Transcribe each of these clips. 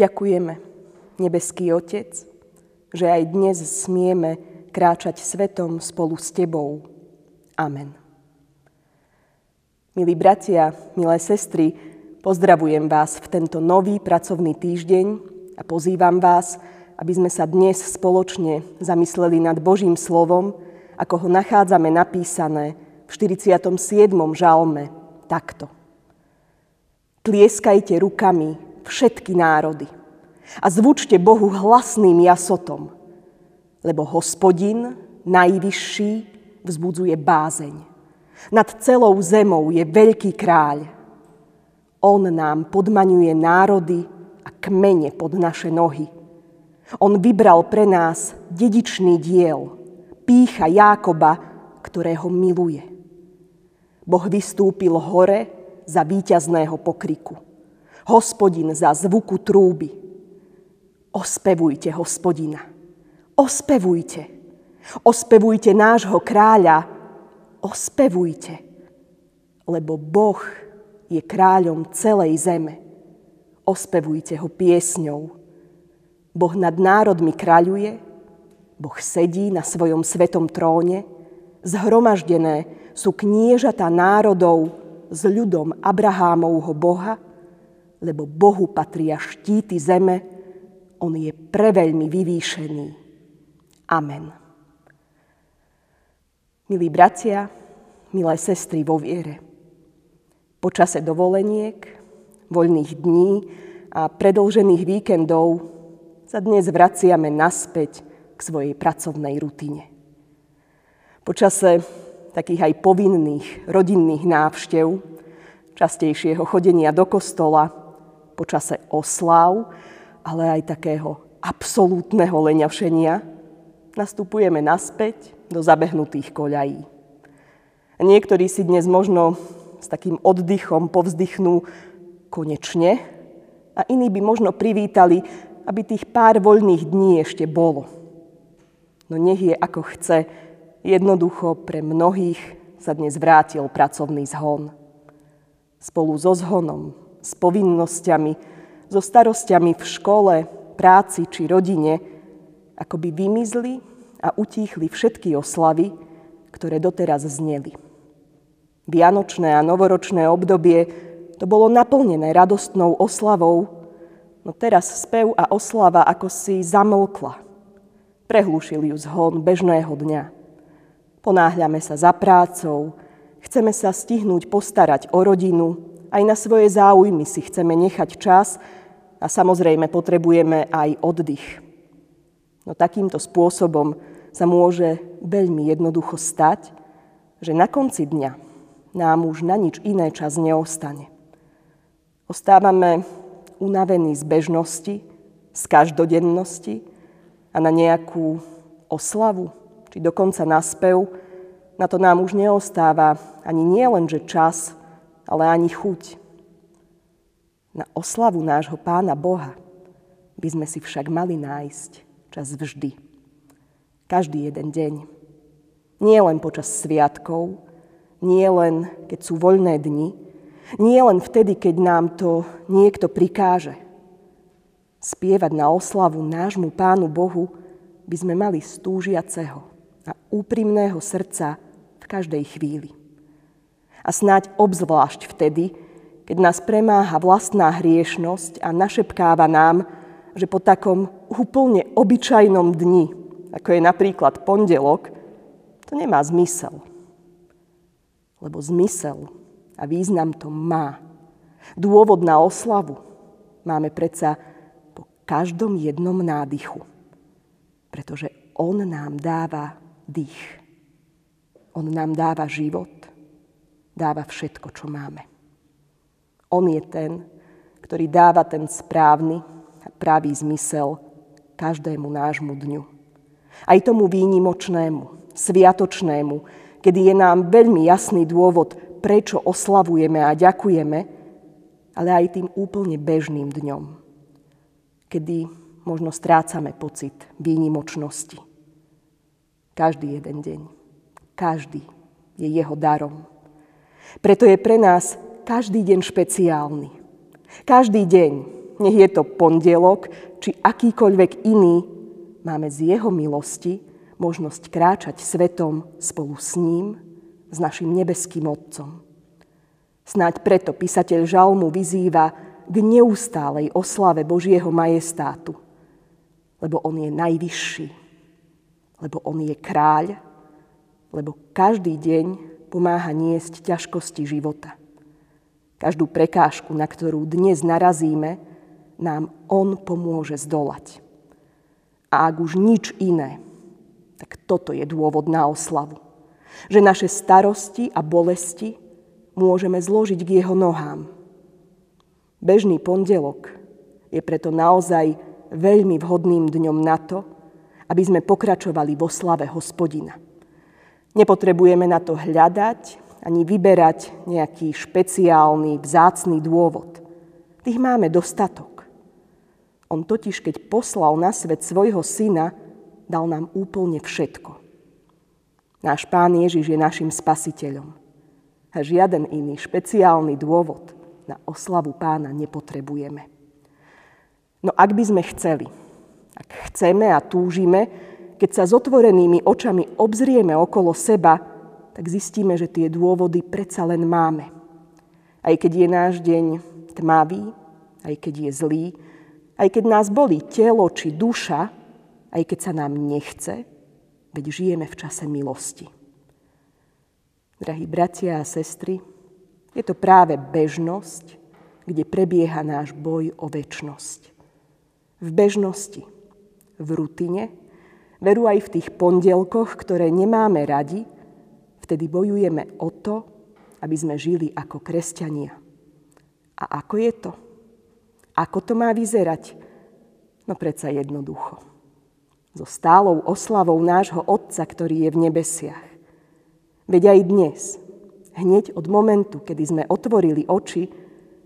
Ďakujeme, nebeský Otec, že aj dnes smieme kráčať svetom spolu s Tebou. Amen. Milí bratia, milé sestry, pozdravujem vás v tento nový pracovný týždeň a pozývam vás, aby sme sa dnes spoločne zamysleli nad Božím slovom, ako ho nachádzame napísané v 47. žalme takto. Tlieskajte rukami všetky národy a zvučte Bohu hlasným jasotom, lebo hospodin, najvyšší, vzbudzuje bázeň. Nad celou zemou je veľký kráľ. On nám podmaňuje národy a kmene pod naše nohy. On vybral pre nás dedičný diel, pícha Jákoba, ktorého miluje. Boh vystúpil hore za víťazného pokriku. Hospodin za zvuku trúby. Ospevujte hospodina. Ospevujte. Ospevujte nášho kráľa, ospevujte, lebo Boh je kráľom celej zeme. Ospevujte ho piesňou. Boh nad národmi kráľuje, Boh sedí na svojom svetom tróne, zhromaždené sú kniežata národov s ľudom Abrahámovho Boha, lebo Bohu patria štíty zeme, on je preveľmi vyvýšený. Amen. Milí bratia, milé sestry vo viere, po čase dovoleniek, voľných dní a predlžených víkendov sa dnes vraciame naspäť k svojej pracovnej rutine. Po čase takých aj povinných rodinných návštev, častejšieho chodenia do kostola, po čase oslav, ale aj takého absolútneho leňašenia, nastupujeme naspäť do zabehnutých koľají. Niektorí si dnes možno s takým oddychom povzdychnú konečne a iní by možno privítali, aby tých pár voľných dní ešte bolo. No nech je ako chce, jednoducho pre mnohých sa dnes vrátil pracovný zhon. Spolu so zhonom, s povinnosťami, so starostiami v škole, práci či rodine, ako by vymizli a utíchli všetky oslavy, ktoré doteraz zneli. Vianočné a novoročné obdobie to bolo naplnené radostnou oslavou, no teraz spev a oslava ako si zamlkla. Prehlušil ju zhon bežného dňa. Ponáhľame sa za prácou, chceme sa stihnúť postarať o rodinu, aj na svoje záujmy si chceme nechať čas a samozrejme potrebujeme aj oddych. No takýmto spôsobom sa môže veľmi jednoducho stať, že na konci dňa nám už na nič iné čas neostane. Ostávame unavení z bežnosti, z každodennosti a na nejakú oslavu, či dokonca na spev, na to nám už neostáva ani nie že čas, ale ani chuť. Na oslavu nášho Pána Boha by sme si však mali nájsť čas vždy každý jeden deň. Nie len počas sviatkov, nie len keď sú voľné dni, nie len vtedy, keď nám to niekto prikáže. Spievať na oslavu nášmu Pánu Bohu by sme mali stúžiaceho a úprimného srdca v každej chvíli. A snáď obzvlášť vtedy, keď nás premáha vlastná hriešnosť a našepkáva nám, že po takom úplne obyčajnom dni ako je napríklad pondelok, to nemá zmysel. Lebo zmysel a význam to má. Dôvod na oslavu máme predsa po každom jednom nádychu. Pretože On nám dáva dých. On nám dáva život, dáva všetko, čo máme. On je ten, ktorý dáva ten správny a pravý zmysel každému nášmu dňu. Aj tomu výnimočnému, sviatočnému, kedy je nám veľmi jasný dôvod, prečo oslavujeme a ďakujeme, ale aj tým úplne bežným dňom, kedy možno strácame pocit výnimočnosti. Každý jeden deň, každý je jeho darom. Preto je pre nás každý deň špeciálny. Každý deň nech je to pondelok, či akýkoľvek iný, máme z jeho milosti možnosť kráčať svetom spolu s ním, s našim nebeským Otcom. Snáď preto písateľ Žalmu vyzýva k neustálej oslave Božieho majestátu, lebo on je najvyšší, lebo on je kráľ, lebo každý deň pomáha niesť ťažkosti života. Každú prekážku, na ktorú dnes narazíme, nám On pomôže zdolať. A ak už nič iné, tak toto je dôvod na oslavu. Že naše starosti a bolesti môžeme zložiť k Jeho nohám. Bežný pondelok je preto naozaj veľmi vhodným dňom na to, aby sme pokračovali vo slave hospodina. Nepotrebujeme na to hľadať ani vyberať nejaký špeciálny, vzácný dôvod. Tých máme dostatok. On totiž, keď poslal na svet svojho syna, dal nám úplne všetko. Náš pán Ježiš je našim spasiteľom. A žiaden iný špeciálny dôvod na oslavu pána nepotrebujeme. No ak by sme chceli, ak chceme a túžime, keď sa s otvorenými očami obzrieme okolo seba, tak zistíme, že tie dôvody predsa len máme. Aj keď je náš deň tmavý, aj keď je zlý, aj keď nás bolí telo či duša, aj keď sa nám nechce, veď žijeme v čase milosti. Drahí bratia a sestry, je to práve bežnosť, kde prebieha náš boj o väčnosť. V bežnosti, v rutine, veru aj v tých pondelkoch, ktoré nemáme radi, vtedy bojujeme o to, aby sme žili ako kresťania. A ako je to? Ako to má vyzerať? No predsa jednoducho. So stálou oslavou nášho Otca, ktorý je v nebesiach. Veď aj dnes, hneď od momentu, kedy sme otvorili oči,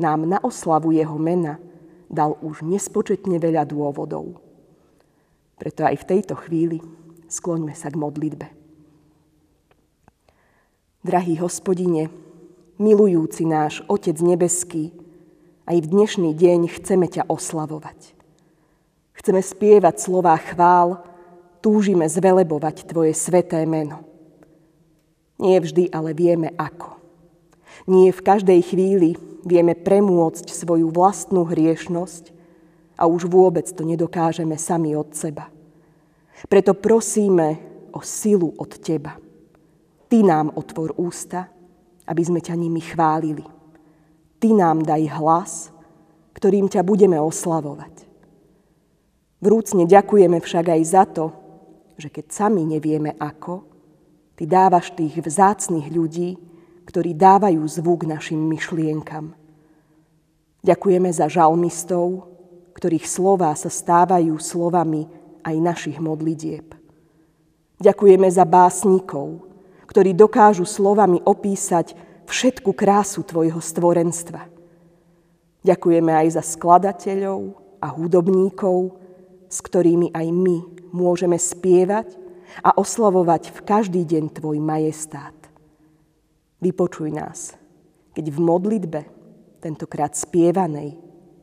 nám na oslavu jeho mena dal už nespočetne veľa dôvodov. Preto aj v tejto chvíli skloňme sa k modlitbe. Drahý hospodine, milujúci náš Otec nebeský, aj v dnešný deň chceme ťa oslavovať. Chceme spievať slová chvál, túžime zvelebovať Tvoje sveté meno. Nie vždy ale vieme ako. Nie v každej chvíli vieme premôcť svoju vlastnú hriešnosť a už vôbec to nedokážeme sami od seba. Preto prosíme o silu od Teba. Ty nám otvor ústa, aby sme ťa nimi chválili. Ty nám daj hlas, ktorým ťa budeme oslavovať. Vrúcne ďakujeme však aj za to, že keď sami nevieme ako, Ty dávaš tých vzácných ľudí, ktorí dávajú zvuk našim myšlienkam. Ďakujeme za žalmistov, ktorých slová sa stávajú slovami aj našich modlitieb. Ďakujeme za básnikov, ktorí dokážu slovami opísať všetku krásu Tvojho stvorenstva. Ďakujeme aj za skladateľov a hudobníkov, s ktorými aj my môžeme spievať a oslavovať v každý deň Tvoj majestát. Vypočuj nás, keď v modlitbe, tentokrát spievanej,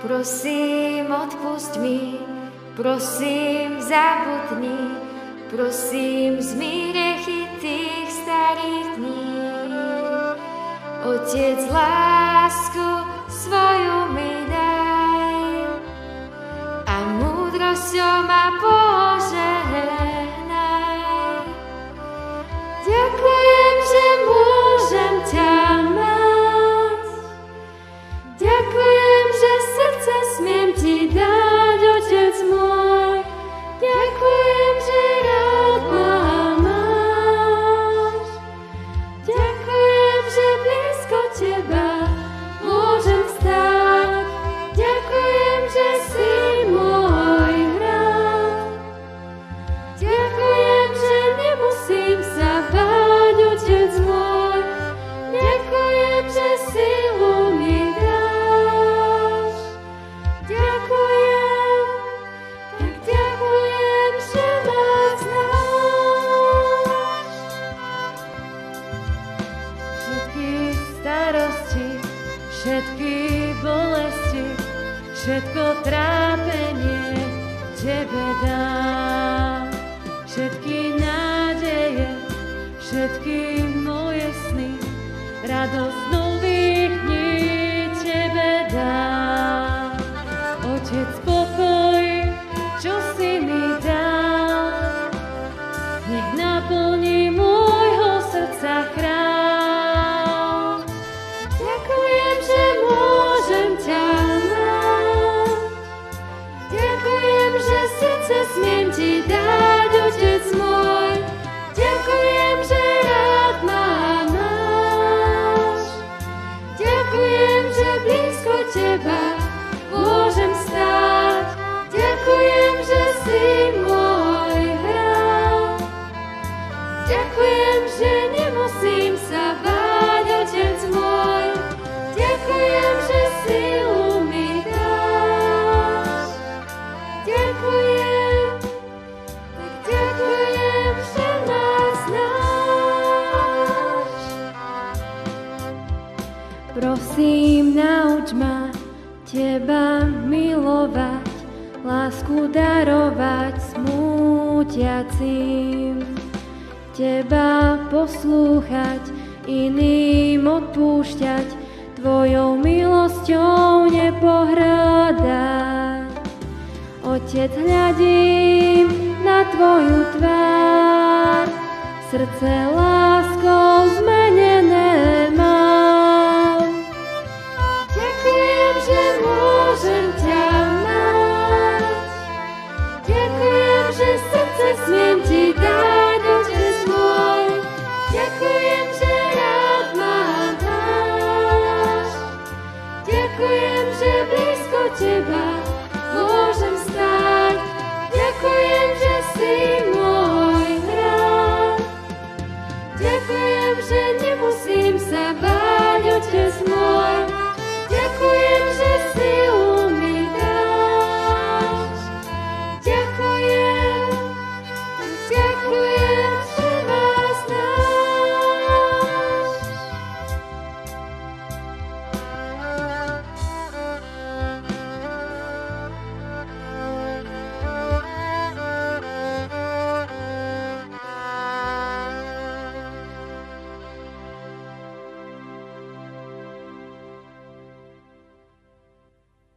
Prosím, odpust mi, prosím, zabudni, prosím, zmirechy tých starých dní. Otec, lásku svoju mi daj a múdrosťou ma požehnaj. trpediacím. Teba poslúchať, iným odpúšťať, Tvojou milosťou nepohrádať. Otec, hľadím na Tvoju tvár, srdce láska, to God.